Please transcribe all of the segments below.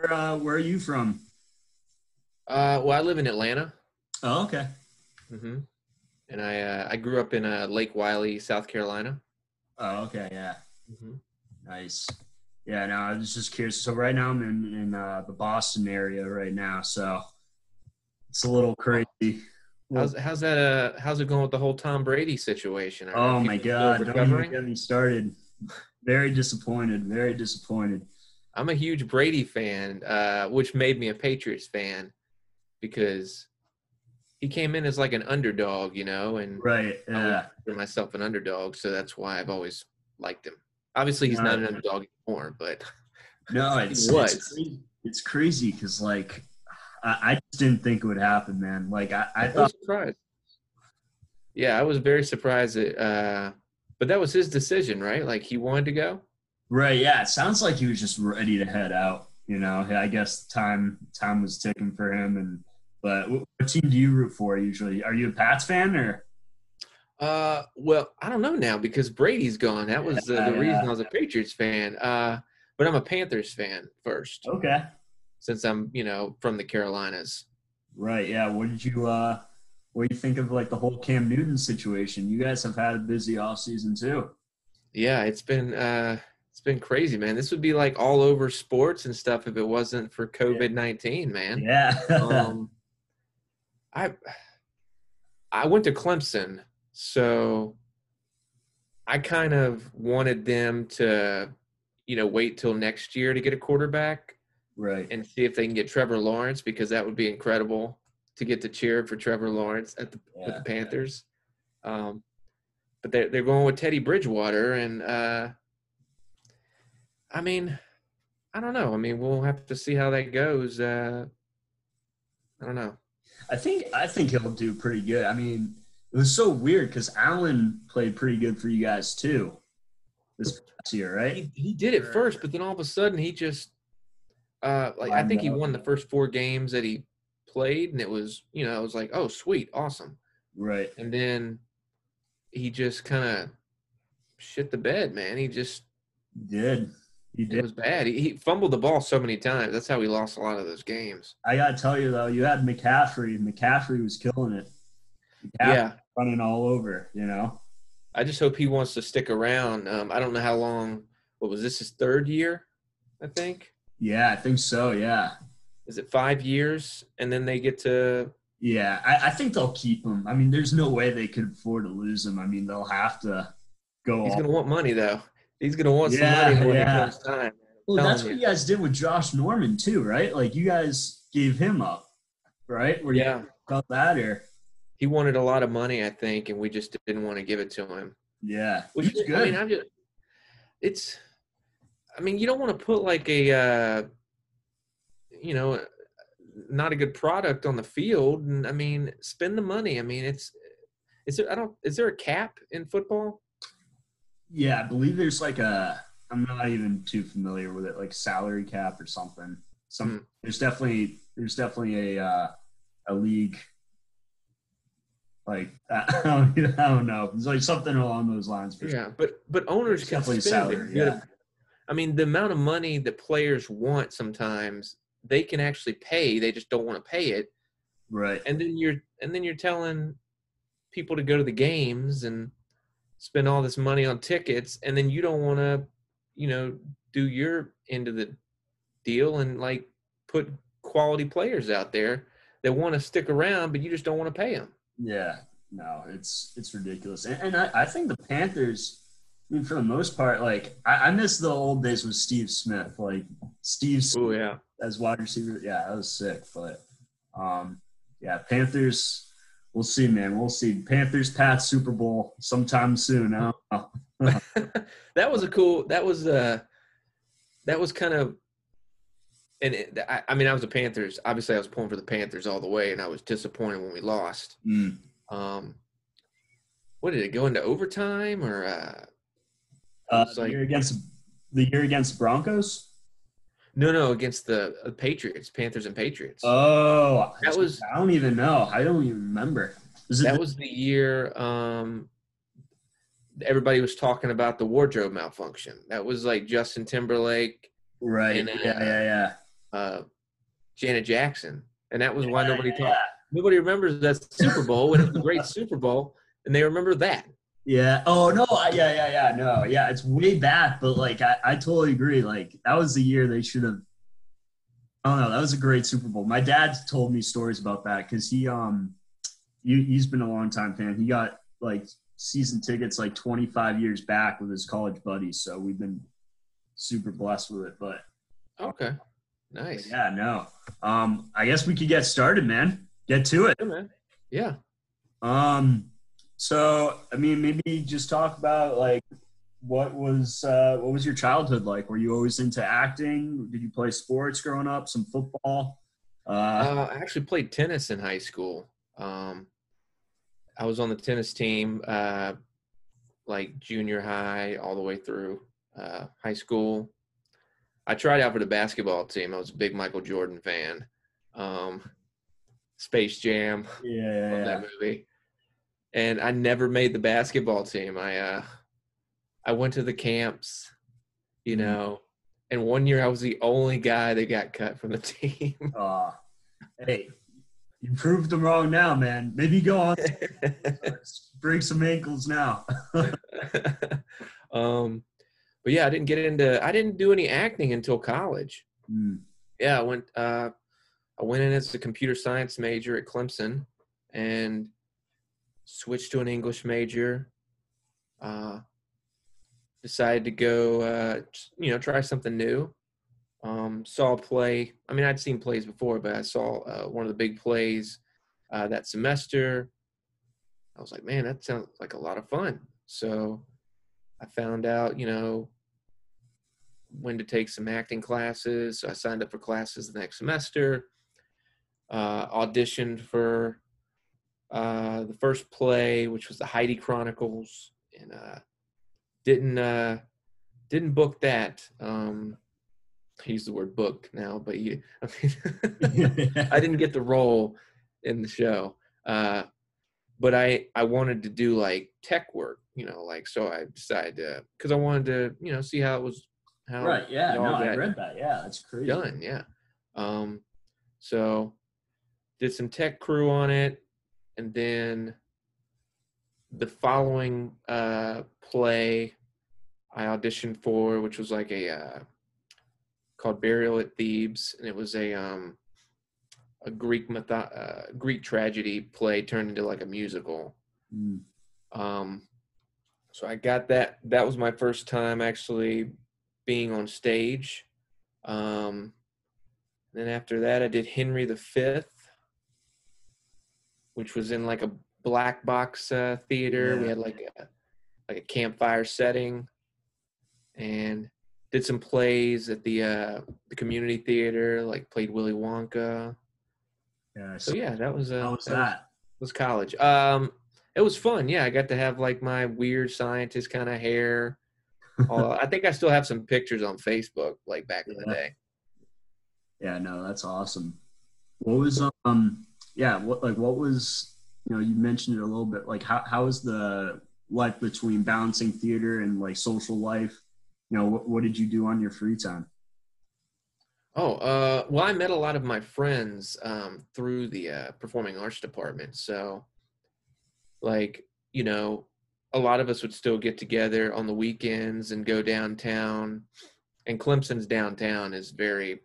Where uh, where are you from? Uh, well, I live in Atlanta. Oh, okay. hmm And I uh, I grew up in uh, Lake Wylie, South Carolina. Oh, okay. Yeah. hmm Nice. Yeah. No, I was just curious. So right now I'm in in uh, the Boston area right now. So it's a little crazy. How's how's that? Uh, how's it going with the whole Tom Brady situation? Oh my God! Don't even get me started. Very disappointed. Very disappointed. I'm a huge Brady fan, uh, which made me a Patriots fan because he came in as like an underdog, you know, and Right. Yeah. consider myself an underdog, so that's why I've always liked him. Obviously, he's not an underdog anymore, but No, it's it's crazy. Because like I, I just didn't think it would happen, man. Like I, I I was thought. surprised. Yeah, I was very surprised that, uh, but that was his decision, right? Like he wanted to go. Right. Yeah. It sounds like he was just ready to head out. You know. I guess time time was ticking for him. And but what what team do you root for usually? Are you a Pats fan or? Uh, well, I don't know now because Brady's gone. That was uh, the Yeah, reason. I was a Patriots fan. Uh, but I'm a Panthers fan first, Okay. since I'm, you know, from the Carolinas. Right. Yeah. What did you uh what do you think of like the whole Cam Newton situation? You guys have had a busy off season too. Yeah, it's been uh, been crazy, man. This would be like all over sports and stuff if it wasn't for COVID nineteen, man. Yeah. um, I I went to Clemson, so I kind of wanted them to, you know, wait till next year to get a quarterback right. and see if they can get Trevor Lawrence because that would be incredible to get to cheer for Trevor Lawrence at the with the Panthers. Um, but they're they're going with Teddy Bridgewater, and uh, I mean, I don't know. I mean, we'll have to see how that goes. Uh, I don't know. I think I think he'll do pretty good. I mean, it was so weird because Allen played pretty good for you guys too this past year, right? He, he did it first, but then all of a sudden he just uh like I Lined think he won the first four games that he played and it was, you know, it was like, "Oh, sweet, awesome." Right. And then he just kind of shit the bed, man. He just He did. He it was bad. He, he fumbled the ball so many times. That's how he lost a lot of those games. I gotta tell you though, you had McCaffrey. McCaffrey was killing it. McCaffrey Yeah. running all over. You know. I just hope he wants to stick around. Um, I don't know how long. What was this his third year? I think. Yeah, I think so. Yeah. Is it five years? And then they get to Yeah, I, I think they'll keep him. I mean, there's no way they could afford to lose him. I mean, they'll have to go. He's all- gonna want money though. He's gonna want Yeah, some money when yeah. it comes time. well, that's what you. you guys did with Josh Norman too, right? Like you guys gave him up, right? Were you Yeah, about that or? he wanted a lot of money, I think, and we just didn't want to give it to him. Yeah, Which he's I good. mean, I'm just. It's. I mean, you don't want to put like a, uh, you know, not a good product on the field, and I mean, spend the money. I mean, it's. Is there? I don't. Is there a cap in football? Yeah, I believe there's like a. I'm not even too familiar with it, like salary cap or something. Some Hmm. there's definitely there's definitely a uh, a league. Like I don't, I don't know. It's like something along those lines. For sure. Yeah, but but owners It's can definitely spend salary, good yeah. I mean, the amount of money that players want sometimes they can actually pay. They just don't want to pay it. Right. And then you're and then you're telling people to go to the games and spend all this money on tickets, and then you don't want to, you know, do your end of the deal and like put quality players out there that want to stick around, but you just don't want to pay them. Yeah, no, it's it's ridiculous, and, and I, I think the Panthers. I mean, for the most part, like I, I miss the old days with Steve Smith, like Steve Smith Oh yeah. as wide receiver. Yeah, that was sick, but um, yeah, Panthers. We'll see, man. We'll see. Panthers, Pats, Super Bowl sometime soon. I don't know. that was a cool. That was uh, that was kind of. And it, I, I mean, I was a Panthers. Obviously, I was pulling for the Panthers all the way, and I was disappointed when we lost. Mm. Um, what did it go into overtime or? Uh, Uh, It's the year against the year against Broncos. No, no, against the uh, Patriots, Panthers and Patriots. Oh, That was- I don't even know. I don't even remember. Was that the- was the year. Um, everybody was talking about the wardrobe malfunction. That was like Justin Timberlake. right? and, uh, yeah, yeah, yeah. uh, Janet Jackson, and that was why nobody yeah, talked. Nobody remembers that Super Bowl when it was a great Super Bowl, and they remember that. Yeah. Oh no. I- Yeah. Yeah. Yeah. No. Yeah. It's way back, but like I, I totally agree. Like that was the year they should have. I don't know. That was a great Super Bowl. My dad told me stories about that because he um, he, he's been a long time fan. He got like season tickets like 25 years back with his college buddies. So we've been super blessed with it. But, Okay, but nice. yeah, no. Um, I guess we could get started, man. Get to it. Yeah, man. Yeah. Um, so I mean, maybe just talk about like what was uh, what was your childhood like? Were you always into acting? Did you play sports growing up? Some football? Uh, Uh, I actually played tennis in high school. Um, I was on the tennis team, uh, like junior high all the way through uh, high school. I tried out for the basketball team. I was a big Michael Jordan fan. Um, Space Jam, yeah, love that movie. And I never made the basketball team. I uh, I went to the camps, you Mhm. know, and one year I was the only guy that got cut from the team. Uh, hey, you proved them wrong now, man. Maybe go on, break some ankles now. um, but yeah, I didn't get into. I didn't do any acting until college. Hmm. Yeah, I went. Uh, I went in as a computer science major at Clemson, and switched to an English major. Uh, decided to go, uh, you know, try something new. Um, saw a play. I mean, I'd seen plays before, but I saw uh, one of the big plays uh, that semester. I was like, man, that sounds like a lot of fun. So I found out, you know, when to take some acting classes. So I signed up for classes the next semester. Uh, auditioned for uh, the first play, which was the Heidi Chronicles, and uh, didn't uh, didn't book that. Um, I use the word book now, but you, I, mean, I didn't get the role in the show. Uh, but I I wanted to do like tech work, you know, like so I decided to because I wanted to you know see how it was how right. Yeah. No, I read that. Yeah, that's crazy. done. Yeah. Um, so did some tech crew on it, and then the following uh, play I auditioned for, which was like a uh, called Burial at Thebes, and it was a um, a Greek myth- uh, Greek tragedy play turned into like a musical. Hmm. Um, so I got that. That was my first time actually being on stage. Um, then after that, I did Henry V, which was in like a black box uh, theater. We had like a like a campfire setting, and did some plays at the uh, the community theater. Like played Willy Wonka. Yeah. So yeah, that was uh, how was that was- that? was college. Um, it was fun. Yeah, I got to have like my weird scientist kind of hair. All, I think I still have some pictures on Facebook, like back in the day. Yeah, no, that's awesome. What was um yeah, what like what was you know, you mentioned it a little bit, like how how was the life between balancing theater and like social life? You know, what what did you do on your free time? Oh, uh, well, I met a lot of my friends um, through the uh, performing arts department. So, like, you know, a lot of us would still get together on the weekends and go downtown. And Clemson's downtown is very,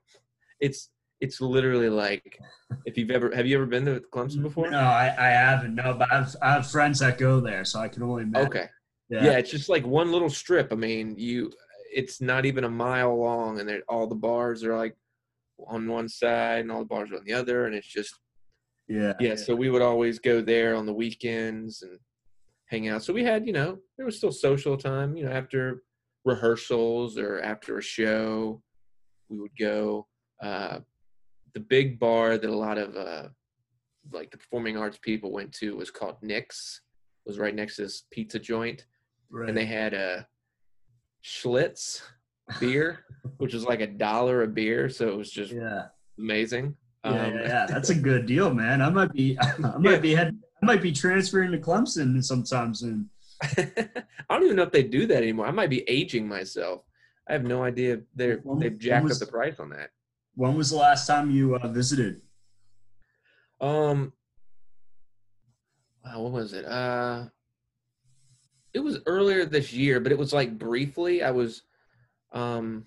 it's it's literally like if you've ever have you ever been to Clemson before? No, I, I haven't, no, but I've I have friends that go there, so I can only imagine. Okay. yeah. yeah. it's just like one little strip i mean you it's not even a mile long and all the bars are like on one side and all the bars are on the other and it's just Yeah. yeah so we would always go there on the weekends and hang out so we had you know there was still social time you know after rehearsals or after a show we would go uh the big bar that a lot of uh like the performing arts people went to was called nick's was right next to this pizza joint Right. and they had a Schlitz beer, which was like a dollar a beer, so it was just yeah. amazing. Yeah, Um, yeah, yeah, that's a good deal, man. I might be, I might Yeah. be head, I might be transferring to Clemson sometime soon. I don't even know if they do that anymore. I might be aging myself. I have no idea. They're, they've jacked was- up the price on that. When was the last time you uh, visited? Um, wow, what was it? Uh, it was earlier this year, but it was like briefly. I was, um,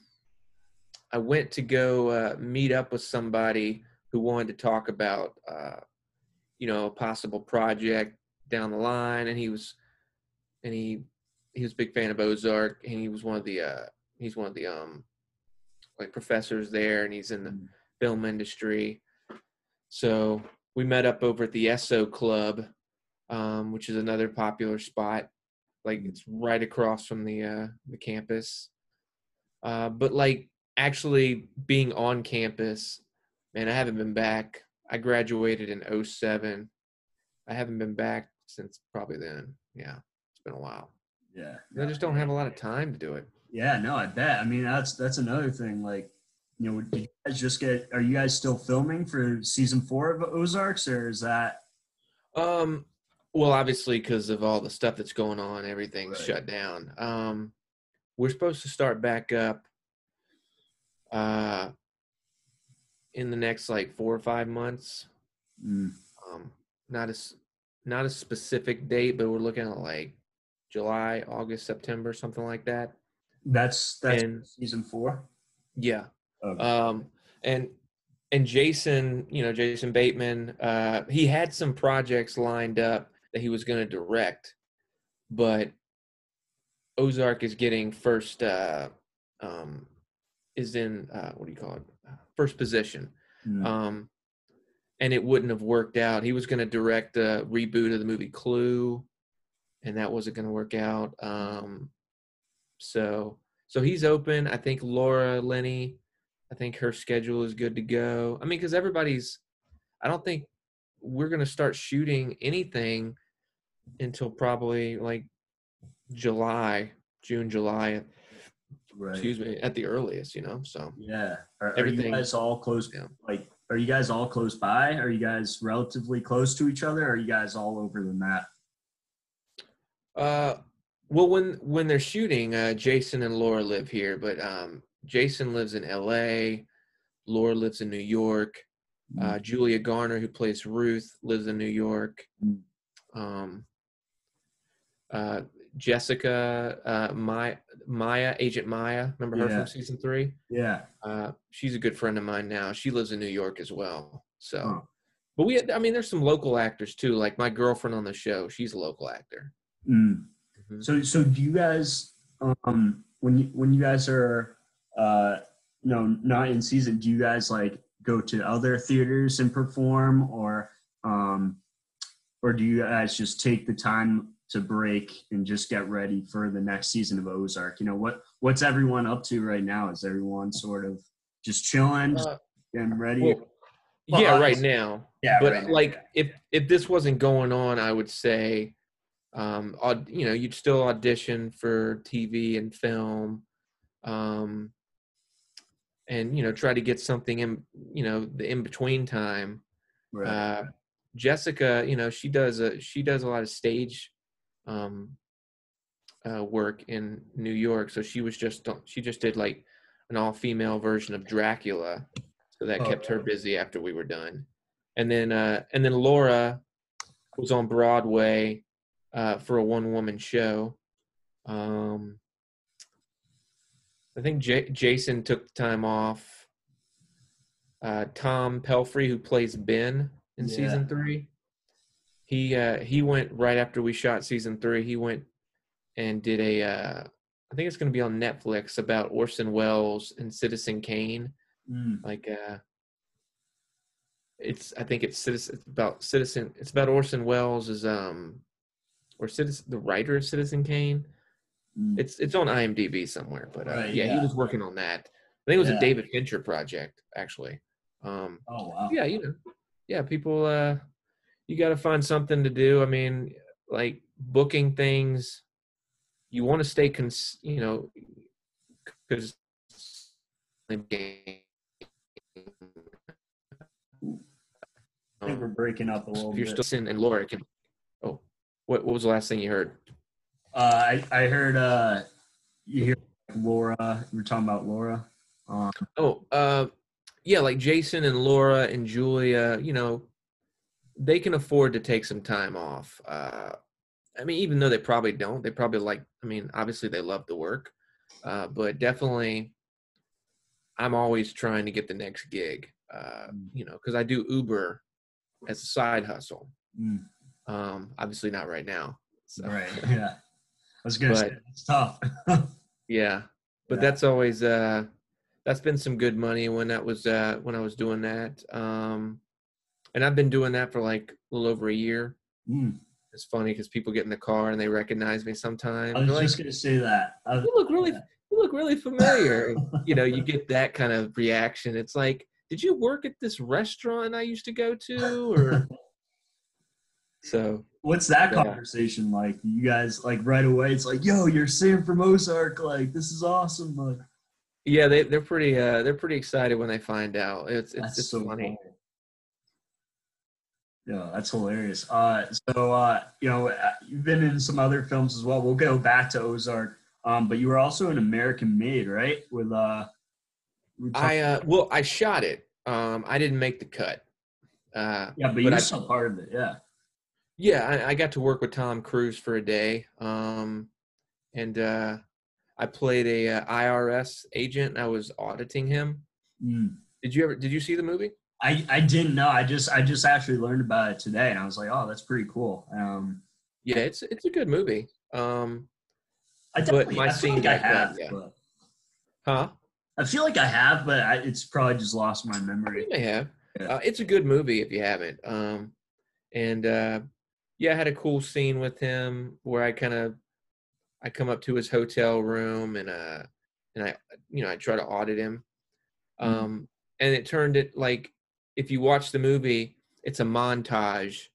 I went to go uh, meet up with somebody who wanted to talk about, uh, you know, a possible project down the line, and he was, and he he was a big fan of Ozark, and he was one of the uh, he's one of the um like professors there, and he's in the Mm. film industry. So we met up over at the Esso Club, um, which is another popular spot. Like it's right across from the uh, the campus. Uh, but like actually being on campus, man, I haven't been back. I graduated in 07. I haven't been back since probably then. Yeah, it's been a while. Yeah. I just don't have a lot of time to do it. Yeah, no, I bet. I mean, that's that's another thing. Like, you know, did you guys just get? Are you guys still filming for season four of Ozarks, or is that? Um, well, obviously, because of all the stuff that's going on, everything's Right. shut down. Um, we're supposed to start back up uh, in the next like four or five months. Mm, Um, not as not a specific date, but we're looking at like July, August, September, something like that. That's that's And- season four. Yeah. Okay. Um, and and Jason, you know, Jason Bateman, uh, he had some projects lined up that he was going to direct, but Ozark is getting first, uh, um, is in uh, what do you call it? First position. Mm, Um, and it wouldn't have worked out. He was going to direct a reboot of the movie Clue, and that wasn't going to work out. Um, so, so he's open. I think Laura Linney, I think her schedule is good to go. I mean, because everybody's, I don't think we're going to start shooting anything until probably like July, June, July, right. excuse me, at the earliest, you know? So, Yeah. Are, are you Everything- guys all close? Yeah. Like, are you guys all close by? Are you guys relatively close to each other? Are you guys all over the map? Uh, well, when when they're shooting, uh, Jason and Laura live here, but um, Jason lives in L.A. Laura lives in New York. Uh, Julia Garner, who plays Ruth, lives in New York. Mm. Um, uh, Jessica, uh, Maya, Maya, Agent Maya, remember her Yeah. from season three? Yeah. Uh, she's a good friend of mine now. She lives in New York as well. So, but we, had, I mean, there's some local actors too. Like my girlfriend on the show, she's a local actor. Mm. Mhm. So, so do you guys, um, when you when you guys are, uh, no, not in season, do you guys like go to other theaters and perform, or, um, or do you guys just take the time to break and just get ready for the next season of Ozark? You know, what what's everyone up to right now? Is everyone sort of just chilling, just Uh, getting ready? Well, Well, yeah, right now. yeah, but right now, like yeah. if if this wasn't going on, I would say, um, aud- you know, you'd still audition for TV and film, um, and you know, try to get something in, you know, the in between time. Right. Uh, Jessica, you know, she does a she does a lot of stage um, uh, work in New York. So she was just she just did like an all female version of Dracula, so that Oh, kept her busy after we were done. And then uh, and then Laura was on Broadway uh, for a one woman show. Um, I think J- Jason took time off. Uh, Tom Pelphrey, who plays Ben in Yeah. season three, he uh, he went right after we shot season three. He went and did a uh, I think it's going to be on Netflix about Orson Welles and Citizen Kane. Mm. Like uh, it's I think it's citizen it's about Citizen. It's about Orson Welles as um or citizen the writer of Citizen Kane. Mm. It's it's on IMDb somewhere, but uh, Right, yeah, yeah. he was working on that. I think it was Yeah. a David Fincher project, actually. Um, Oh wow. yeah, you know, yeah, people, uh, you got to find something to do. I mean, like booking things, you want to stay, cons- you know, because I think we're breaking up a little if you're bit. still in and Laura can. What what was the last thing you heard? Uh, I I heard uh, you hear Laura. You were talking about Laura. Um, Oh, uh, yeah, like Jason and Laura and Julia, you know, they can afford to take some time off. Uh, I mean, even though they probably don't, they probably like. I mean, obviously they love the work, uh, but definitely, I'm always trying to get the next gig. Uh, Mm. you know, because I do Uber as a side hustle. Mm, Um, obviously not right now. So, right. Yeah. I was gonna say But- it's tough. Yeah, but Yeah. that's always uh, that's been some good money when that was uh when I was doing that. Um, and I've been doing that for like a little over a year. Mm, It's funny because people get in the car and they recognize me sometimes. I was They're like, just gonna say that. I- you look really you look really familiar. You know, you get that kind of reaction. It's like, did you work at this restaurant I used to go to? Or so What's that Yeah. conversation like? You guys like right away? It's like, yo, you're Sam from Ozark. Like, this is awesome. Like, yeah, they they're pretty uh they're pretty excited when they find out. It's it's it's so funny. funny. Yeah, that's hilarious. Uh, so uh, you know, uh, you've been in some other films as well. We'll go back to Ozark. Um, but you were also an American Made, right? With uh, I uh well I shot it. Um I didn't make the cut. Uh yeah, but, but you I- saw part of it. Yeah. Yeah, I, I got to work with Tom Cruise for a day. Um and uh I played a uh, IRS agent. I was auditing him. Mm. Did you ever did you see the movie? I I didn't know. I just I just actually learned about it today, and I was like, oh, that's pretty cool. Um, Yeah, it's it's a good movie. Um I definitely my I feel scene like I have, yeah. but huh? I feel like I have, but I, it's probably just lost my memory. You may have. Yeah. Uh, it's a good movie if you haven't. Um, and uh, yeah, I had a cool scene with him where I kind of I come up to his hotel room and uh and I you know I try to audit him. Mhm. Um, and it turned it like if you watch the movie, it's a montage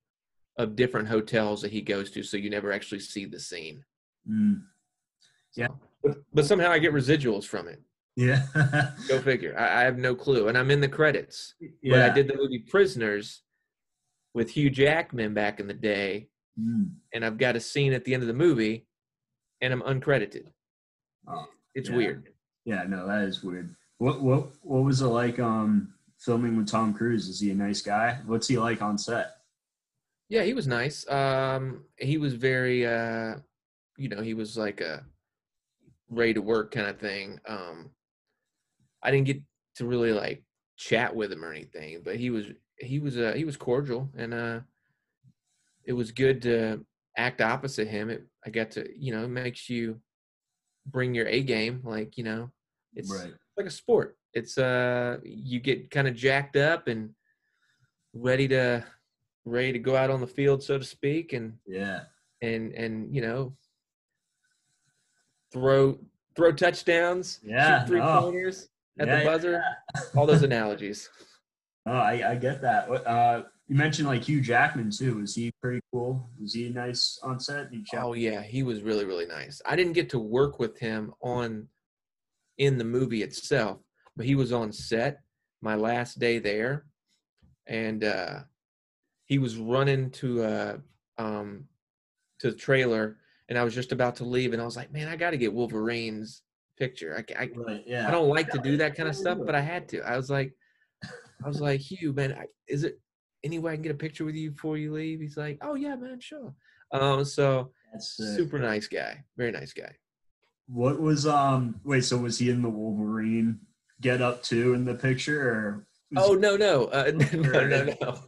of different hotels that he goes to, so you never actually see the scene. Mm. Yeah. But, but somehow I get residuals from it. Yeah. Go figure. I, I have no clue, and I'm in the credits. yeah. But I did the movie Prisoners with Hugh Jackman back in the day, Mm. and I've got a scene at the end of the movie, and I'm uncredited. Oh, It's yeah. weird. Yeah, no, that is weird. What what what was it like um filming with Tom Cruise? Is he a nice guy? What's he like on set? Yeah, he was nice. Um, he was very, uh, you know, he was like a ready to work kind of thing. Um, I didn't get to really like chat with him or anything, but he was he was uh, he was cordial, and uh, it was good to act opposite him. It I got to you know it makes you bring your A game, like you know, it's right. like a sport. It's uh you get kind of jacked up and ready to ready to go out on the field, so to speak, and Yeah. and and you know throw throw touchdowns, Yeah, shoot three no. pointers at Yeah, the yeah, buzzer, all those analogies. Oh, I, I get that. Uh, you mentioned like Hugh Jackman too. Was he pretty cool? Was he nice on set? Did you chat Oh yeah, he was really really nice. I didn't get to work with him on in the movie itself, but he was on set my last day there, and uh, he was running to uh, um, to the trailer, and I was just about to leave, and I was like, man, I got to get Wolverine's picture. I, I Right, yeah. I don't like to do that kind of stuff, but I had to. I was like, I was like, Hugh, man, I, is it any way I can get a picture with you before you leave? He's like, oh yeah, man, sure. Um, so That's sick. super nice guy, very nice guy. What was um? Wait, so was he in the Wolverine get up too in the picture? Or Oh no, no, uh, no, no, no.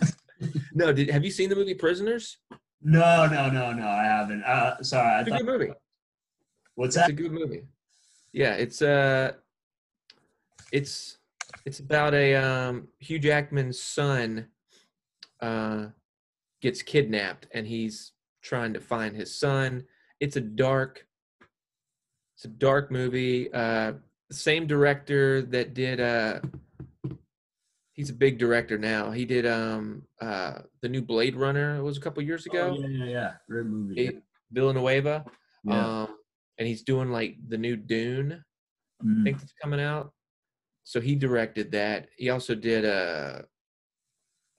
no, did have you seen the movie Prisoners? no, no, no, no. I haven't. Uh, sorry. I It's a thought, good movie. what's It's that? a good movie. Yeah, it's uh, it's it's about a um Hugh Jackman's son uh gets kidnapped and he's trying to find his son. It's a dark it's a dark movie. Uh same director that did uh he's a big director now. He did um uh the new Blade Runner it was a couple years ago. Oh, yeah, yeah, yeah. Great movie. It- Villanueva. yeah. Um and he's doing like the new Dune. I Mm. think that's coming out. So he directed that. He also did a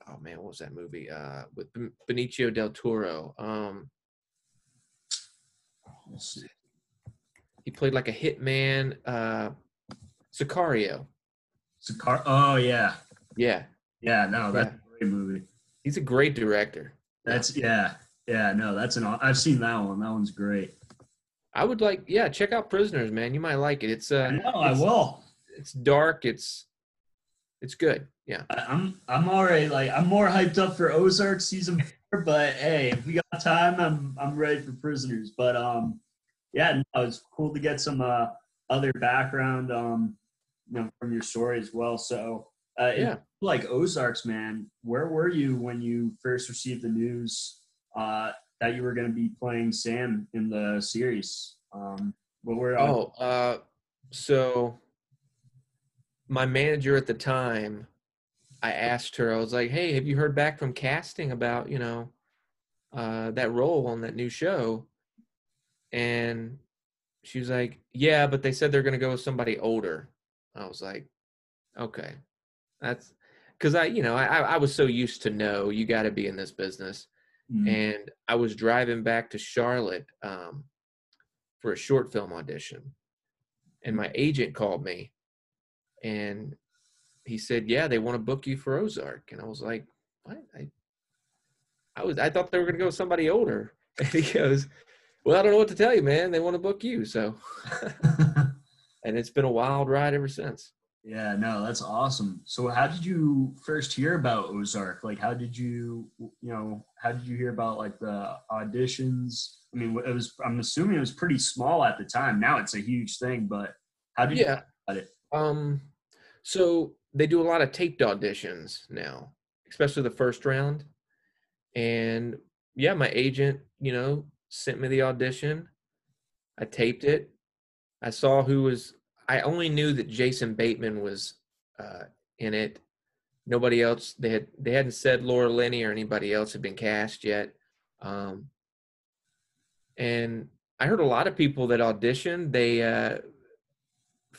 oh man, what was that movie? Uh with Benicio del Toro. Um he played like a hitman, uh Sicario. Sicar- oh yeah, Yeah, yeah. No, that's Yeah. a great movie. he's a great director. That's yeah, yeah. No, that's an. I've seen that one. That one's great. I would like, yeah, check out Prisoners, man. You might like it. It's I uh, know. I will. It's dark. It's it's good. Yeah. I'm I'm already like I'm more hyped up for Ozark season four, but hey, if we got time, I'm I'm ready for Prisoners. But um, yeah, no, it's cool to get some uh other background um, you know, from your story as well. So uh, Yeah. like Ozarks, man, where were you when you first received the news uh that you were going to be playing Sam in the series? Um, what were Oh, uh, so my manager at the time, I asked her, I was like, "Hey, have you heard back from casting about you know uh, that role on that new show?" And she was like, "Yeah, but they said they're going to go with somebody older." I was like, "Okay, that's." Because I, you know, I I was so used to know you got to be in this business, Mm, and I was driving back to Charlotte um, for a short film audition, and my agent called me, and he said, "Yeah, they want to book you for Ozark," and I was like, "What?" I, I was I thought they were going to go with somebody older, and he goes, "Well, I don't know what to tell you, man. They want to book you." So, and it's been a wild ride ever since. Yeah, no, that's awesome. So how did you first hear about Ozark? Like how did you you know, how did you hear about like the auditions? I mean, it was I'm assuming it was pretty small at the time. Now it's a huge thing, but how did you Yeah. hear about it? Um, so they do a lot of taped auditions now, especially the first round. And yeah, my agent, you know, sent me the audition. I taped it. I saw who was. I only knew that Jason Bateman was uh, in it. Nobody else. They had. They hadn't said Laura Linney or anybody else had been cast yet. Um, and I heard a lot of people that auditioned. They uh,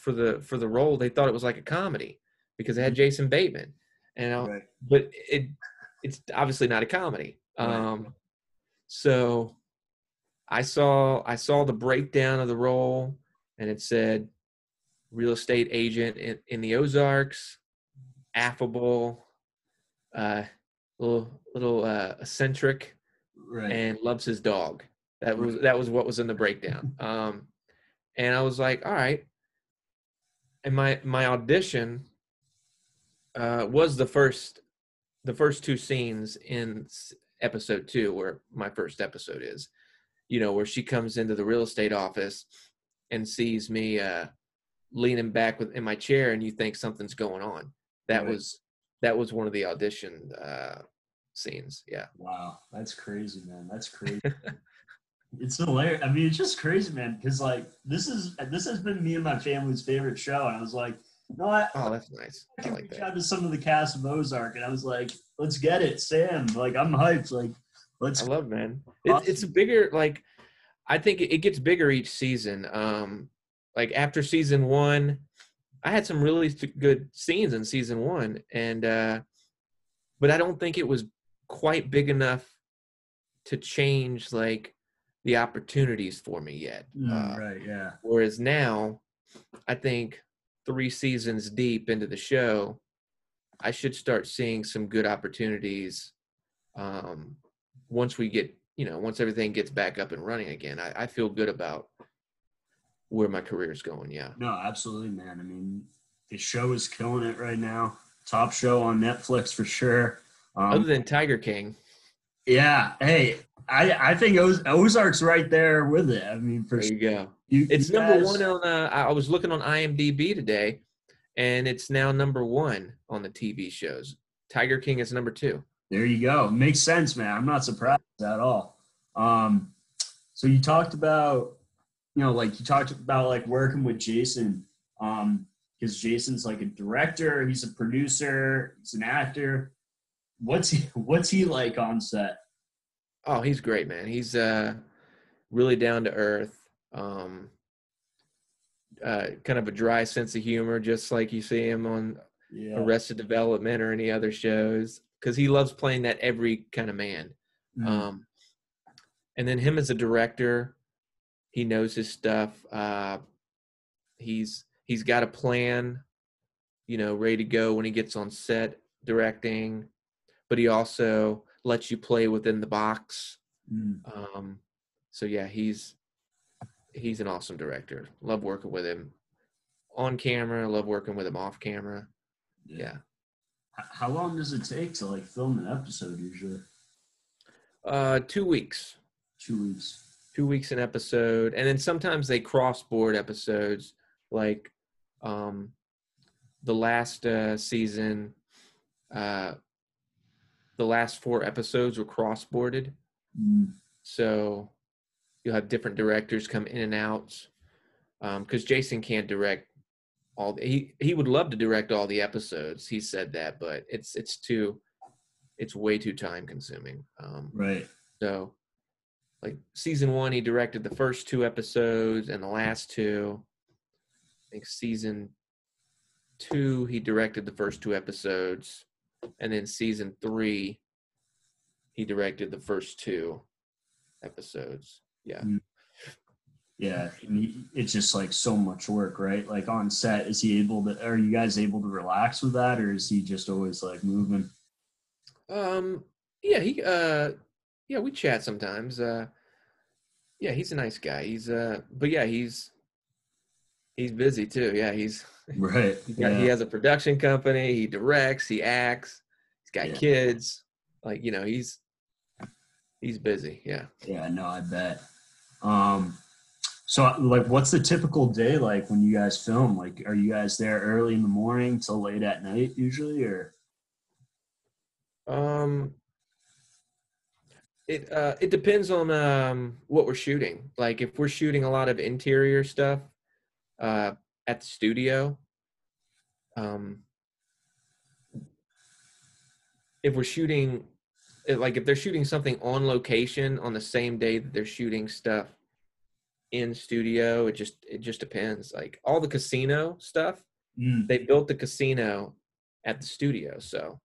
for the for the role they thought it was like a comedy because it had Jason Bateman, and I, Right. but it it's obviously not a comedy. Right. Um, so I saw I saw the breakdown of the role, and it said real estate agent in, in the Ozarks, affable, uh, little little uh, eccentric, Right. and loves his dog. That was that was what was in the breakdown. Um, and I was like, all right. And my my audition uh, was the first the first two scenes in episode two, where my first episode is. You know, where she comes into the real estate office and sees me uh, leaning back with in my chair, and you think something's going on. That Right. was that was one of the audition uh, scenes. Yeah. Wow, that's crazy, man. That's crazy. It's hilarious. I mean, it's just crazy, man. Because like this is this has been me and my family's favorite show, and I was like, no, I, Oh, that's nice. I I can like reach that. out to some of the cast of Ozark, and I was like, let's get it, Sam. Like I'm hyped. Like let's I love, man. It, it's a bigger like. I think it, it gets bigger each season. Um, like after season one, I had some really good scenes in season one, and uh, but I don't think it was quite big enough to change like the opportunities for me yet. Mm, Uh, right, yeah. Whereas now, I think three seasons deep into the show, I should start seeing some good opportunities um, once we get, you know, once everything gets back up and running again. I, I feel good about where my career is going. Yeah. No, absolutely, man. I mean, the show is killing it right now. Top show on Netflix for sure. Um, Other than Tiger King, yeah. Hey, I I think Oz- Ozark's right there with it. I mean, for there sure. you go. You, It's you number guys- one on. Uh, I I was looking on IMDb today, and it's now number one on the TV shows. Tiger King is number two. There you go. Makes sense, man. I'm not surprised at all. Um, so you talked about, you know, like you talked about like working with Jason, um, because Jason's like a director, he's a producer, he's an actor. What's he What's he like on set? Oh, he's great, man. He's uh really down to earth. Um uh kind of a dry sense of humor, just like you see him on Yeah. Arrested Development or any other shows. Cause he loves playing that every kind of man. Mm, Um and then him as a director, he knows his stuff. Uh he's he's got a plan. you know, ready to go when he gets on set directing, but he also lets you play within the box. Mm. Um, so yeah, he's he's an awesome director. Love working with him on camera. Love working with him off camera. Yeah. H- How long does it take to like film an episode usually? Uh, two weeks. Two weeks. two weeks an episode and then sometimes they cross board episodes like um the last uh season uh the last four episodes were cross boarded Mm. so you'll have different directors come in and out um because jason can't direct all the, he he would love to direct all the episodes he said that but it's it's too it's way too time consuming um Right. so, like season one, he directed the first two episodes and the last two. I think season two, he directed the first two episodes, and then season three, he directed the first two episodes. Yeah. Yeah, and he, it's just like so much work, right? Like on set, is he able to? Are you guys able to relax with that, or is he just always like moving? Um. Yeah. He. Uh. Yeah. We chat sometimes. Uh. Yeah. He's a nice guy. He's. Uh. But yeah, he's. He's busy too. Yeah. He's. Right. He, got, Yeah. he has a production company. He directs. He acts. He's got Yeah. kids. Like you know, he's he's busy. Yeah. Yeah, no, I bet. Um, so like, what's the typical day like when you guys film? Like, are you guys there early in the morning till late at night usually, or? Um. It uh it depends on um what we're shooting. Like if we're shooting a lot of interior stuff, uh, at the studio. Um. If we're shooting, like if they're shooting something on location on the same day that they're shooting stuff in studio, it just it just depends. Like all the casino stuff, Mm, they built the casino at the studio so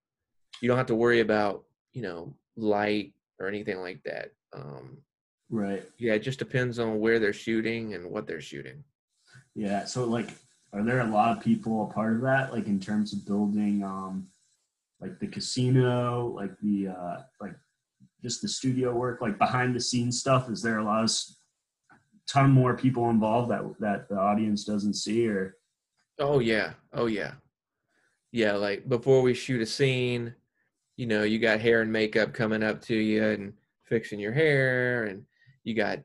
you don't have to worry about you know light or anything like that um right. yeah it just depends on where they're shooting and what they're shooting Yeah. So like, are there a lot of people a part of that? Like in terms of building, um, like the casino, like the uh, like just the studio work, like behind the scenes stuff. Is there a lot of ton more people involved that that the audience doesn't see, or? oh yeah oh yeah yeah like before we shoot a scene you know you got hair and makeup coming up to you and fixing your hair and you got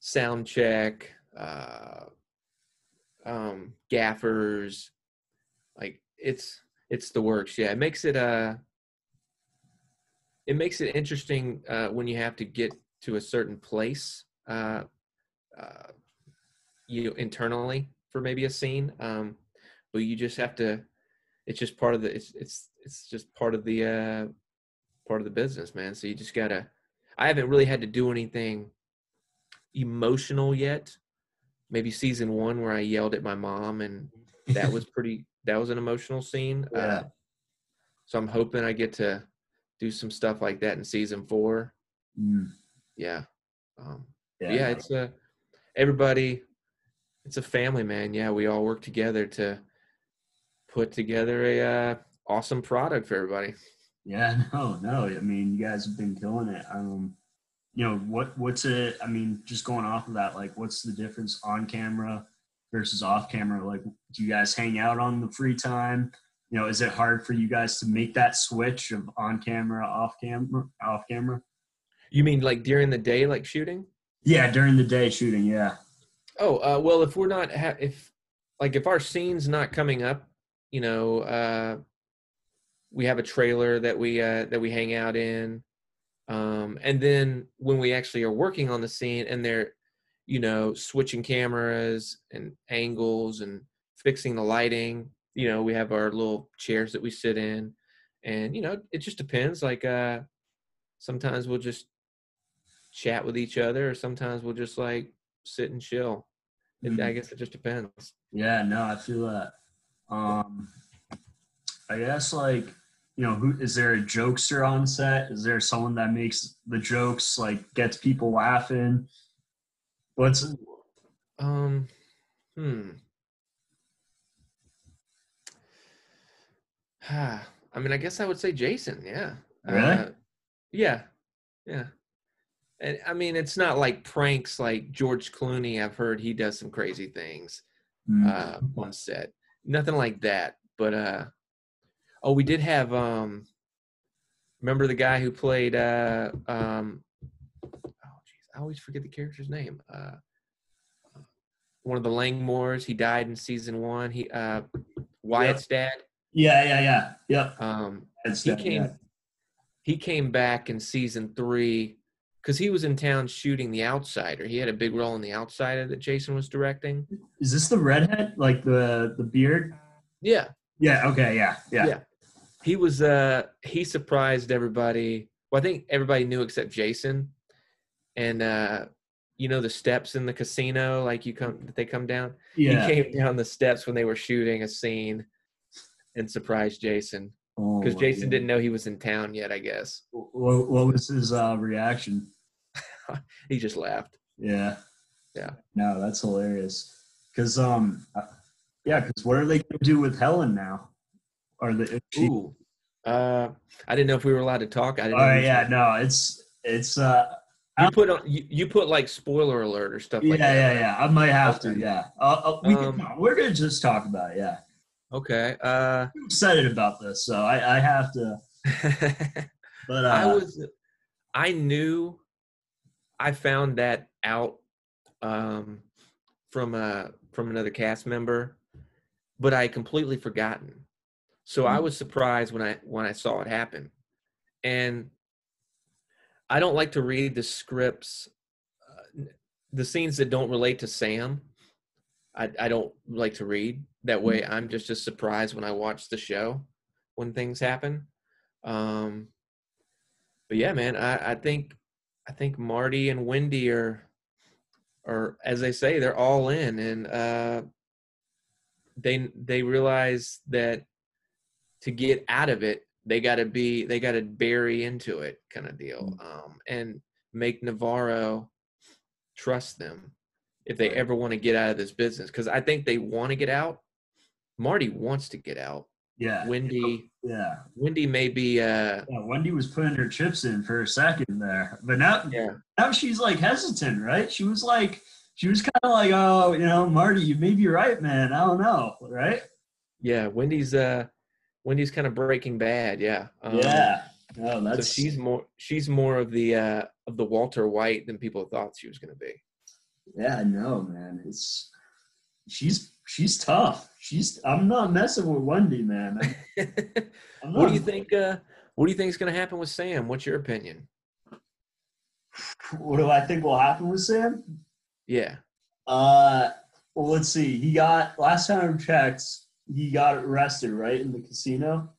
sound check uh um gaffers like it's it's the works. Yeah it makes it uh it makes it interesting uh when you have to get to a certain place uh uh you know, internally for maybe a scene um but you just have to it's just part of the it's it's it's just part of the uh part of the business man. So you just gotta i haven't really had to do anything emotional yet maybe season one where i yelled at my mom and that was pretty that was an emotional scene Yeah. uh, so i'm hoping i get to do some stuff like that in season four Mm, yeah um yeah. yeah it's a everybody it's a family man yeah we all work together to put together a uh, awesome product for everybody Yeah, no, no. I mean, you guys have been killing it. Um, you know, what what's it? I mean, just going off of that, like, what's the difference on camera versus off camera? Like, do you guys hang out on the free time? You know, is it hard for you guys to make that switch of on camera, off camera, off camera? you mean like during the day like shooting Yeah, during the day shooting. Yeah. oh uh, well if we're not ha- if like if our scene's not coming up you know uh we have a trailer that we uh that we hang out in um and then when we actually are working on the scene and they're you know switching cameras and angles and fixing the lighting you know we have our little chairs that we sit in and you know it just depends like uh sometimes we'll just chat with each other or sometimes we'll just like sit and chill. It, i guess it just depends. Yeah, no, I feel that. Um, I guess like you know, who is there a jokester on set? Is there someone that makes the jokes like gets people laughing? What's Um, hmm. I mean, I guess I would say Jason. Yeah. Really? Uh, yeah. Yeah. And I mean, it's not like pranks like George Clooney. I've heard he does some crazy things Mm. uh, on set. Nothing like that. But uh, oh, we did have. um Remember the guy who played? uh um Oh, jeez, I always forget the character's name. Uh, one of the Langmores. He died in season one. He uh, Wyatt's dad. yeah, yeah, yeah, yep. Um, he came yeah. he came back in season three because he was in town shooting the outsider he had a big role in the outsider that jason was directing Is this the redhead, like the the beard? yeah Yeah. Okay. Yeah. Yeah. Yeah. He was uh he surprised everybody well i think everybody knew except jason and uh you know the steps in the casino like you come they come down Yeah. he came down the steps when they were shooting a scene and surprised jason Oh, because my jason God. didn't know he was in town yet i guess What, what was his uh, reaction? he just laughed Yeah. Yeah. No, that's hilarious. Because um, uh, yeah, because what are they gonna do with Helen now? Are they? is She, Ooh. Uh, I didn't know if we were allowed to talk. I oh didn't. know yeah, no, it's it's uh, You put on, you, you put like spoiler alert or stuff yeah, like that. yeah, right? yeah. I might have to. Yeah. Uh, uh, we Um, can, we're gonna just talk about it. Yeah. Okay. Uh, I'm excited about this, so I, I have to. But uh, I was, I knew, I found that out um, from uh from another cast member, but I had completely forgotten. So I Mm. was surprised when I when I saw it happen, and I don't like to read the scripts, uh, the scenes that don't relate to Sam. I I don't like to read that way. I'm just as surprised when I watch the show when things happen. Um, but yeah, man, I, I think I think Marty and Wendy are are as they say, they're all in and uh they they realize that to get out of it, they gotta be they gotta bury into it kind of deal. Um and make Navarro trust them if they ever want to get out of this business. Cause I think they want to get out. Marty wants to get out. yeah, Wendy yeah, Wendy may be uh yeah. Wendy was putting her chips in for a second there, but now yeah. now she's like hesitant, right? She was like, she was kind of like, oh, you know, Marty, you may be right, man. I don't know, right? Yeah, Wendy's uh Wendy's kind of breaking bad, yeah. Um, yeah. No, So she's more she's more of the uh of the Walter White than people thought she was gonna be. yeah, I know, man. It's she's she's tough. She's I'm not messing with Wendy, man. I'm what do you think uh what do you think is gonna happen with Sam? What's your opinion? What do I think will happen with Sam? Yeah. Uh, well, let's see. He got last time I checked, he got arrested right in the casino.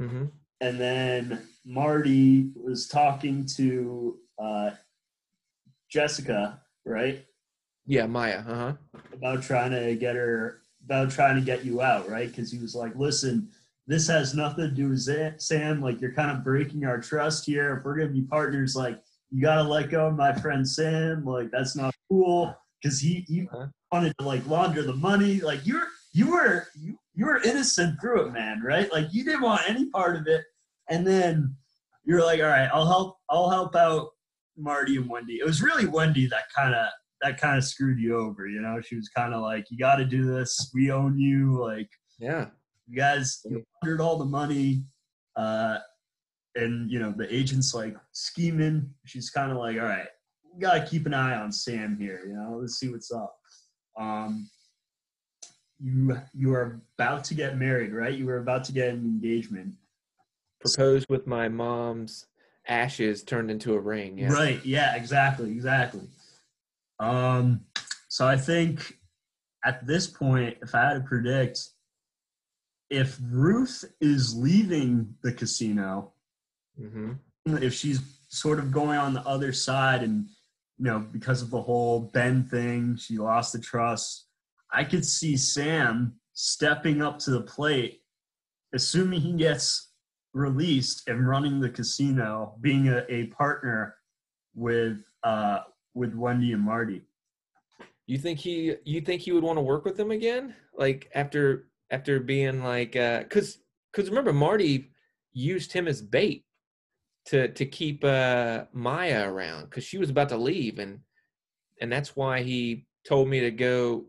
Mm-hmm. and then Marty was talking to uh, Jessica, right, Yeah, Maya, uh-huh. about trying to get her, about trying to get you out, right? Because he was like, "Listen, this has nothing to do with Sam. Like, you're kind of breaking our trust here. If we're gonna be partners, like, you gotta let go of my friend Sam. Like, that's not cool." Because he he Uh-huh. wanted to like launder the money. Like, you're you were you, you were innocent through it, man, right? Like, you didn't want any part of it and then you're like, all right, I'll help. I'll help out Marty and Wendy. It was really Wendy that kind of that kind of screwed you over. You know, she was kind of like, you got to do this. We own you. Like, Yeah. you guys you laundered all the money, uh, and you know the agent's like scheming. She's kind of like, all right, we got to keep an eye on Sam here. You know, let's see what's up. Um, you you are about to get married, right? You were about to get an engagement. Proposed with my mom's ashes turned into a ring. Yeah. Right. Yeah. Exactly. Exactly. Um. So I think at this point, if I had to predict, if Ruth is leaving the casino, Mm-hmm. if she's sort of going on the other side, and you know, because of the whole Ben thing, she lost the trust. I could see Sam stepping up to the plate, assuming he gets released and running the casino, being a, a partner with uh, with Wendy and Marty. You think he you think he would want to work with them again? Like after after being like uh cuz because remember Marty used him as bait to to keep uh, Maya around because she was about to leave, and and that's why he told me to go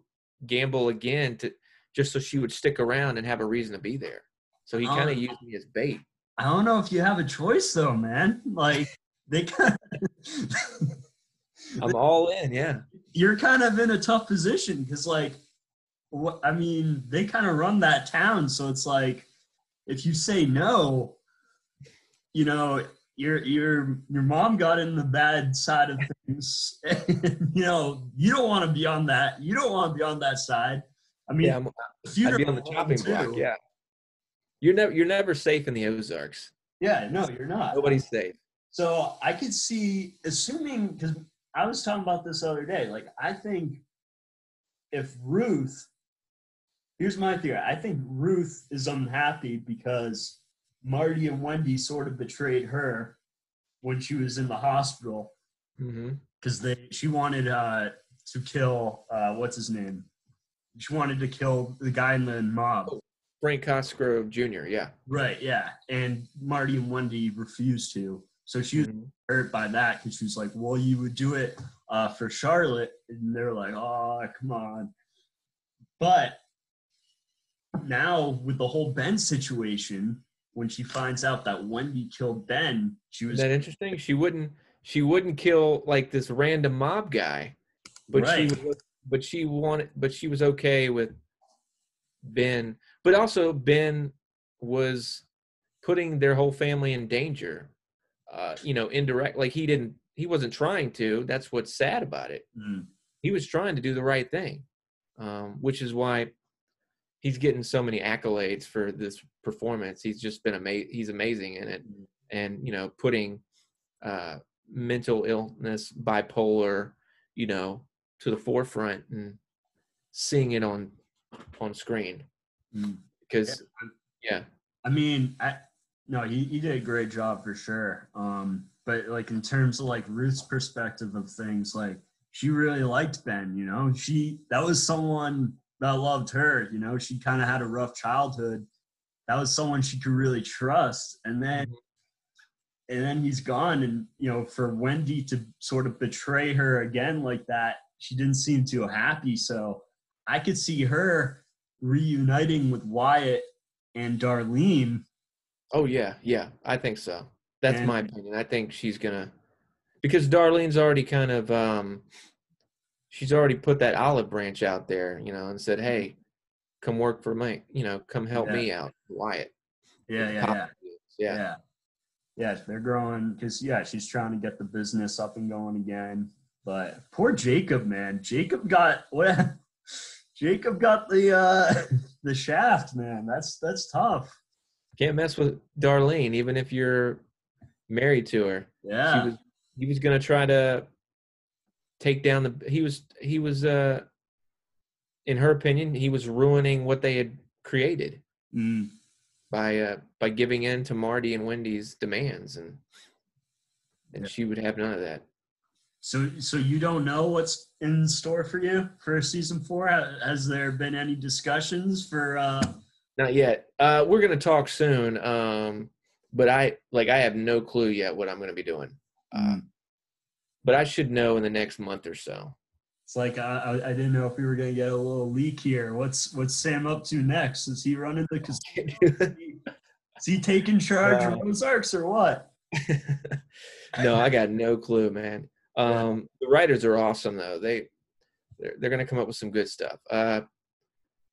gamble again to just so she would stick around and have a reason to be there. So he kind Oh. of used me as bait. I don't know if you have a choice though, man. Like they kind I'm all in, yeah. you're kind of in a tough position because like what I mean, they kind of run that town, so it's like if you say no, you know, your your your mom got in the bad side of things. And, you know, you don't want to be on that. You don't want to be on that side. I mean, Yeah, I'm, if you're I'd be on the chopping block. Yeah, you're never you're never safe in the Ozarks. Yeah, no, you're not. Nobody's safe. So I could see, assuming, because I was talking about this the other day, like I think if Ruth, here's my theory, I think Ruth is unhappy because Marty and Wendy sort of betrayed her when she was in the hospital because they she wanted uh, to kill uh, what's his name, she wanted to kill the guy in the mob. Frank Cosgrove Jr. Yeah. Right, yeah, and Marty and Wendy refused to. So she was Mhm. hurt by that because she was like, "Well, you would do it uh, for Charlotte," and they're like, "Oh, come on." But now with the whole Ben situation, when she finds out that Wendy killed Ben, she was Isn't that interesting? She wouldn't she wouldn't kill like this random mob guy, but Right. she was, but she wanted but she was okay with Ben. But also Ben was putting their whole family in danger. Uh, you know, indirect like he didn't he wasn't trying to. That's what's sad about it. Mm, He was trying to do the right thing. Um, which is why he's getting so many accolades for this performance. He's just been amazing. He's amazing in it, and you know, putting uh, mental illness, bipolar, you know, to the forefront and seeing it on on screen. mm. Because yeah, I mean, I, no, he, he did a great job for sure. Um, but like in terms of like Ruth's perspective of things, like she really liked Ben. You know, she that was someone that loved her. You know, she kind of had a rough childhood. That was someone she could really trust. And then, and then he's gone. And you know, for Wendy to sort of betray her again like that, she didn't seem too happy. So I could see her reuniting with Wyatt and Darlene. oh yeah, yeah, I think so. That's And- my opinion. I think she's gonna because Darlene's already kind of um, she's already put that olive branch out there, you know, and said, "Hey, come work for me. You know, come help Yeah. me out, Wyatt." Yeah, yeah, yeah. yeah. Yeah. Yeah, they're growing because yeah, she's trying to get the business up and going again. But poor Jacob, man. Jacob got what Jacob got the uh the shaft, man. That's that's tough. Can't mess with Darlene, even if you're married to her. Yeah. She was he was gonna try to take down the he was he was uh in her opinion, he was ruining what they had created Mm. by uh by giving in to Marty and Wendy's demands and and Yeah. she would have none of that. So so you don't know what's in store for you for season four? Has there been any discussions for uh Not yet. Uh we're gonna talk soon. Um but I like I have no clue yet what I'm gonna be doing. Uh, Mm. But I should know in the next month or so. It's like I, I didn't know if we were gonna get a little leak here. What's what's Sam up to next? Is he running the casino? Is he taking charge Uh, of Ozarks or what? no, I got no clue, man. Um, the writers are awesome though. They they're, they're gonna come up with some good stuff. Uh,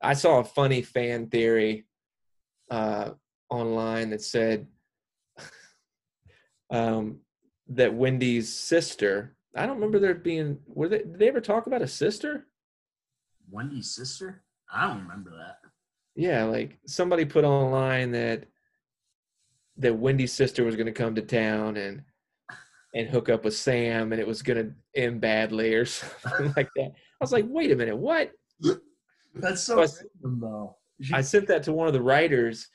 I saw a funny fan theory uh, online that said um, that Wendy's sister. I don't remember there being. Were they? Did they ever talk about a sister? Wendy's sister? I don't remember that. Yeah, like somebody put online that that Wendy's sister was going to come to town and and hook up with Sam, and it was going to end badly or something like that. I was like, wait a minute, what? That's so Plus- random, though. I sent that to one of the writers,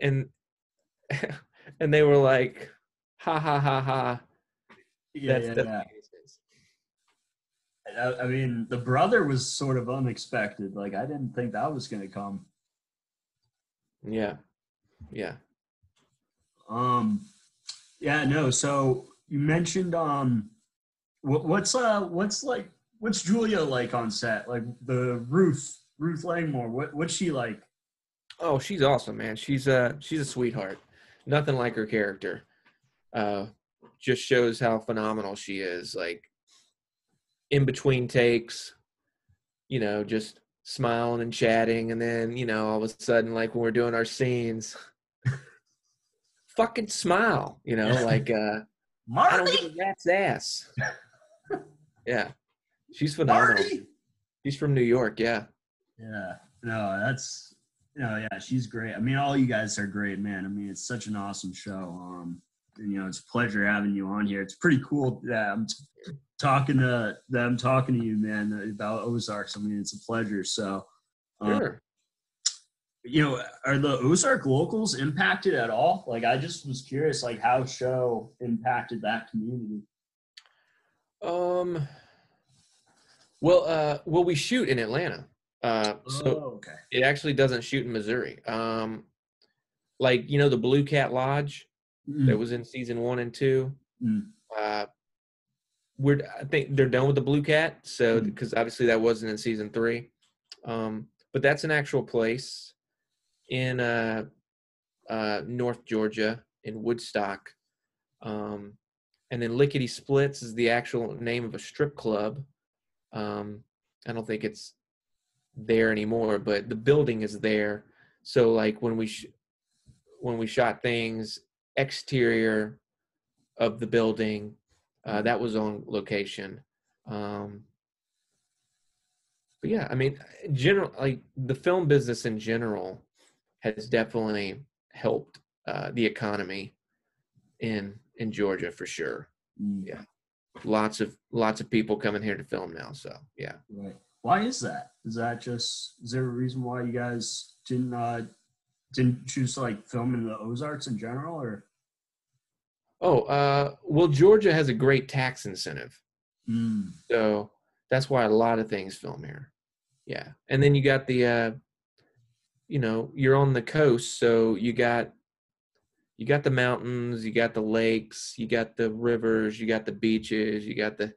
and and they were like, ha ha ha ha. yeah, That's yeah, the yeah. I, I mean, the brother was sort of unexpected. Like, I didn't think that was going to come. yeah. Yeah. Um, yeah, no. So you mentioned um, what, what's uh, what's like, what's Julia like on set? Like the Ruth, Ruth Langmore. What what's she like? Oh, she's awesome, man. She's a she's a sweetheart. Nothing like her character. Uh, just shows how phenomenal she is. Like in between takes, you know, just smiling and chatting, and then you know, all of a sudden, like when we're doing our scenes, fucking smile. You know, like uh, I don't give Marty. a rat's ass. yeah, she's phenomenal. Marty. She's from New York. Yeah. Yeah, no, that's no, yeah, she's great. I mean, all you guys are great, man. I mean, it's such an awesome show. Um, you know, it's a pleasure having you on here. It's pretty cool that I'm t- talking to that I'm talking to you, man, about Ozarks. I mean, it's a pleasure. So, um, Sure. you know, are the Ozark locals impacted at all? Like, I just was curious, like, how show impacted that community. Um. Well, uh, well, we shoot in Atlanta. Uh, so oh, okay. it actually doesn't shoot in Missouri. Um, like you know the Blue Cat Lodge Mm, that was in season one and two. Mm. Uh, we're I think they're done with the Blue Cat, so Mm. because obviously that wasn't in season three. Um, but that's an actual place in uh, uh, North Georgia in Woodstock. Um, and then Lickety Splits is the actual name of a strip club. Um, I don't think it's there anymore, but the building is there. So like when we sh- when we shot things exterior of the building, uh, that was on location. Um, but yeah, I mean, general like the film business in general has definitely helped uh, the economy in in Georgia for sure. Mm, Yeah. Lots of lots of people coming here to film now. So yeah. Right. Why is that? Is that just is there a reason why you guys didn't uh didn't choose to like film in the Ozarks in general or Oh, uh, well, Georgia has a great tax incentive, mm, so that's why a lot of things film here. Yeah, and then you got the, uh, you know, you're on the coast, so you got, you got the mountains, you got the lakes, you got the rivers, you got the beaches, you got the,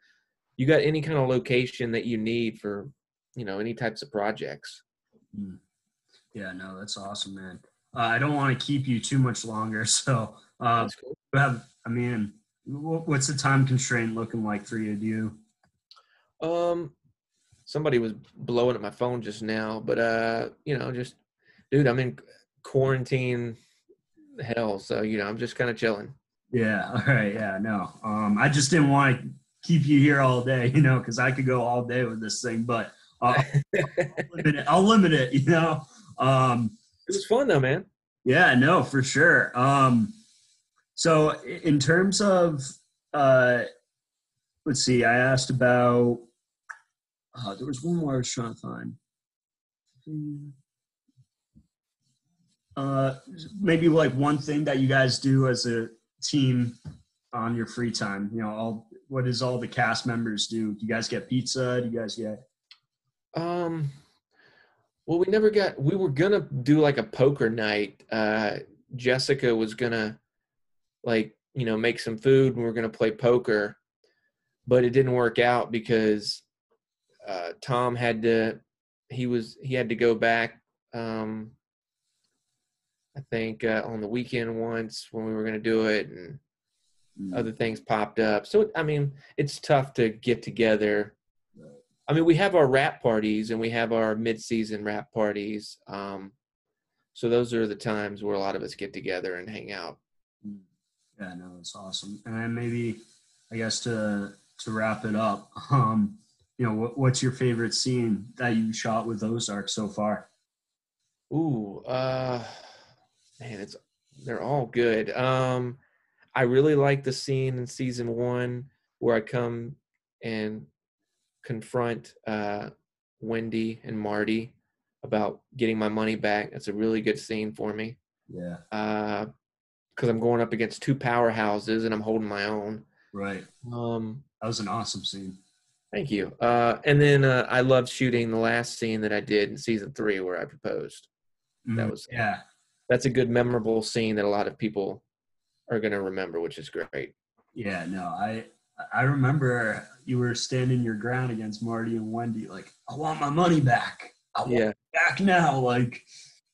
you got any kind of location that you need for, you know, any types of projects. mm. Yeah, no, that's awesome, man. Uh, I don't want to keep you too much longer, so uh cool. have I mean wh- what's the time constraint looking like for you? Do you Um, somebody was blowing up my phone just now, but uh, you know, just dude, I'm in quarantine hell, so you know, I'm just kind of chilling. Yeah, all right, yeah, no. Um I just didn't want to keep you here all day, you know, because I could go all day with this thing, but uh, I'll limit it. I'll limit it, you know. Um It was fun though, man. Yeah, no, for sure. Um, so in terms of, uh, let's see, I asked about, uh, there was one more I was trying to find. Uh, maybe like one thing that you guys do as a team on your free time. You know, all what does all the cast members do? Do you guys get pizza? Do you guys get? Um, well, we never got. We were gonna do like a poker night. Uh, Jessica was gonna, like, you know, make some food, and we were gonna play poker, but it didn't work out because uh, Tom had to. He was he had to go back. Um, I think uh, on the weekend once when we were gonna do it, and Mm, other things popped up. So I mean, it's tough to get together. I mean, we have our wrap parties and we have our mid-season wrap parties. Um, so those are the times where a lot of us get together and hang out. Mm. Yeah, no, it's awesome. And then maybe, I guess to to wrap it up, um, you know, what, what's your favorite scene that you shot with Ozark so far? Ooh, uh, man, it's they're all good. Um, I really like the scene in season one where I come and confront uh, Wendy and Marty about getting my money back. That's a really good scene for me. Yeah, because I'm going up against two powerhouses and I'm holding my own. right. Um, That was an awesome scene. thank you. Uh, and then uh, I loved shooting the last scene that I did in season three where I proposed. That Mhm. was- yeah. that's a good memorable scene that a lot of people are going to remember, which is great. Yeah, no, I I remember you were standing your ground against Marty and Wendy, like, I want my money back. I want Yeah, it back now. Like,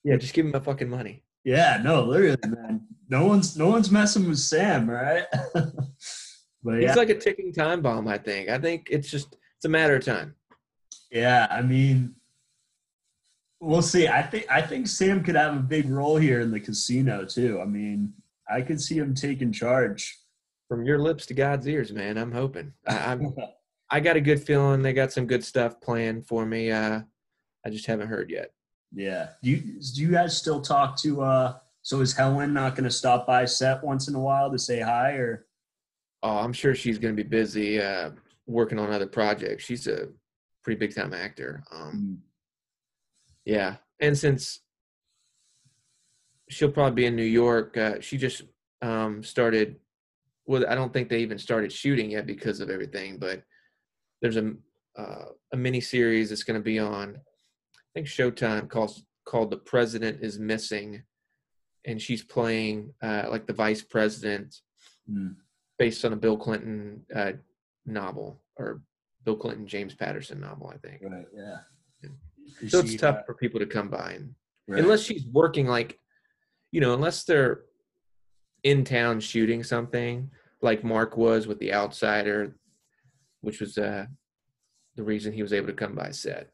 yeah, just give me my fucking money. yeah, no, literally, man. No one's no one's messing with Sam, right? but yeah, He's like a ticking time bomb. I think. I think it's just it's a matter of time. yeah, I mean, we'll see. I think I think Sam could have a big role here in the casino too. I mean, I could see him taking charge. From your lips to God's ears, man. I'm hoping. I, I'm. I got a good feeling they got some good stuff planned for me. Uh, I just haven't heard yet. Yeah. Do you do you guys still talk to uh so is Helen not gonna stop by set once in a while to say hi or Oh, I'm sure she's going to be busy uh, working on other projects. She's a pretty big time actor. Um, yeah, and since she'll probably be in New York, uh, she just um, started. Well, I don't think they even started shooting yet because of everything. But there's a uh, a mini series that's going to be on. I think Showtime called called "The President Is Missing," and she's playing uh, like the vice president Mm. based on a Bill Clinton uh, novel or Bill Clinton James Patterson novel, I think. Right, yeah. Yeah. So it's tough uh, for people to come by, and right. unless she's working like, you know, unless they're in town shooting something like Marc was with The Outsider, which was uh, the reason he was able to come by set.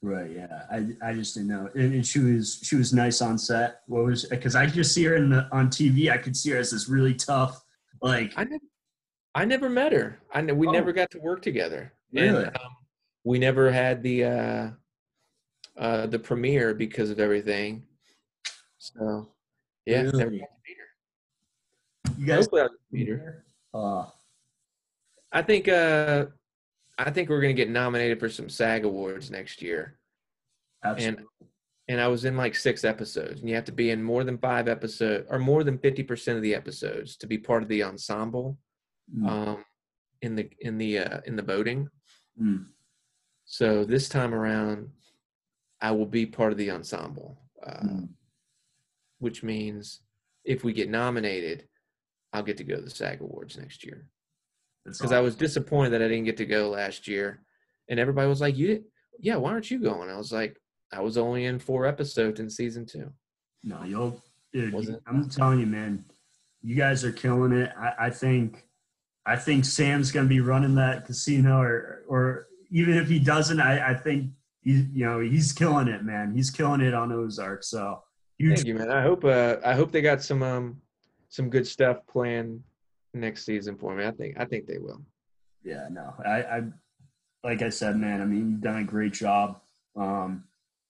Right, yeah. I, I just didn't know. And, and she was she was nice on set. What was because I just see her in the on TV. I could see her as this really tough, like I never, I never met her. I ne- we Oh. never got to work together. Really? And, um, we never had the uh, uh, the premiere because of everything. So yeah, Really? got to meet her. You guys Hopefully her. uh I think uh, I think we're gonna get nominated for some SAG awards next year. absolutely. And I was in like six episodes, and you have to be in more than five episodes or more than fifty percent of the episodes to be part of the ensemble. Mm, Um, in the in the uh, in the voting. mm. So this time around, I will be part of the ensemble, uh, Mm. which means if we get nominated, I'll get to go to the SAG Awards next year. Because I was disappointed that I didn't get to go last year, and everybody was like, "You, did, yeah, why aren't you going?" I was like, "I was only in four episodes in season two. No, you'll. Dude? I'm telling you, man. You guys are killing it. I, I think. I think Sam's gonna be running that casino, or or even if he doesn't, I, I think he, you know, he's killing it, man. He's killing it on Ozark. So huge. Thank you, man. I hope uh, I hope they got some um some good stuff planned next season for me. I think I think they will. Yeah, no, I, I, like I said, man. I mean, you've done a great job. Um,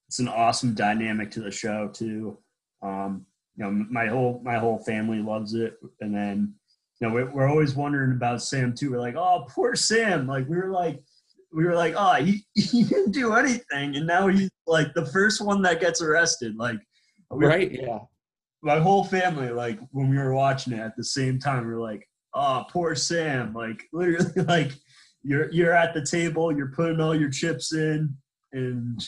it's an awesome dynamic to the show too. Um, you know, my whole my whole family loves it, and then you know we're, we're always wondering about Sam too. We're like, oh, poor Sam. Like we were like, we were like, oh, he, he didn't do anything, and now he's like the first one that gets arrested. Like, we- Right? Yeah. My whole family, like when we were watching it at the same time, we are like, "Oh, poor Sam!" Like literally, like you're you're at the table, you're putting all your chips in, and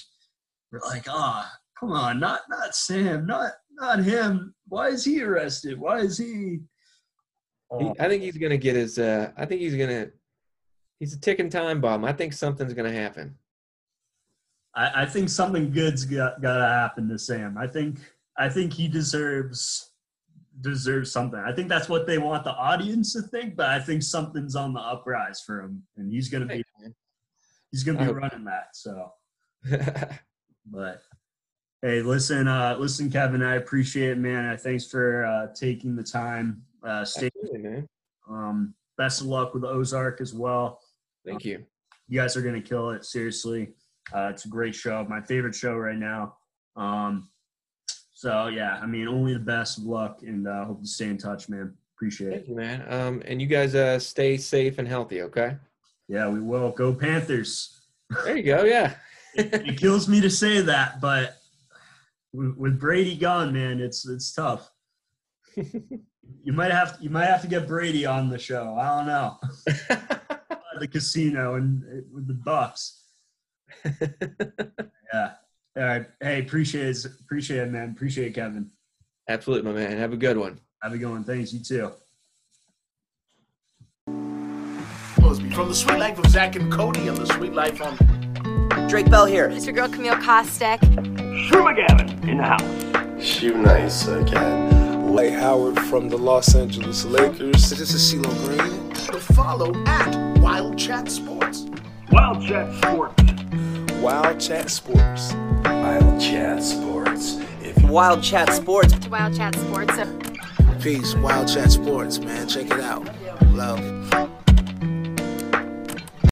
we're like, "Ah, come on, not not Sam, not not him. Why is he arrested? Why is he?" Oh, I think he's gonna get his. Uh, I think he's gonna. He's a ticking time bomb. I think something's gonna happen. I, I think something good's got got to happen to Sam. I think I think he deserves deserves something. I think that's what they want the audience to think, but I think something's on the uprise for him, and he's gonna be he's gonna I be hope- running that. So, but hey, listen, uh, listen, Kevin, I appreciate it, man. Uh, thanks for uh, taking the time. Uh, stay. Absolutely, man. Um, best of luck with Ozark as well. Thank you. You guys are gonna kill it. Seriously, uh, it's a great show. My favorite show right now. Um, so yeah, I mean, only the best of luck, and uh, hope to stay in touch, man. Appreciate it. Thank you, man. Um, and you guys uh, stay safe and healthy. Okay. Yeah, we will. Go Panthers. There you go. Yeah. it kills me to say that, but with Brady gone, man, it's it's tough. You might have you might have to get Brady on the show. I don't know. The casino and uh, with the Bucs. Yeah. All right. Hey, appreciate it. Appreciate it, man. Appreciate it, Kevin. Absolutely, my man. Have a good one. Have a good one. Thanks. You too. From the Suite Life of Zack and Cody and the Suite Life on Drake Bell here. It's your girl Camille Kostek. Shermagavin in the house. Shoe nice again. Lay Howard from the Los Angeles Lakers. This is CeeLo Green. To follow at Wild Chat Sports. Wild Chat Sports. Wild Chat Sports. Wild Chat Sports. If Wild Chat Sports. Wild Chat Sports. Peace. Wild Chat Sports, man. Check it out. Love.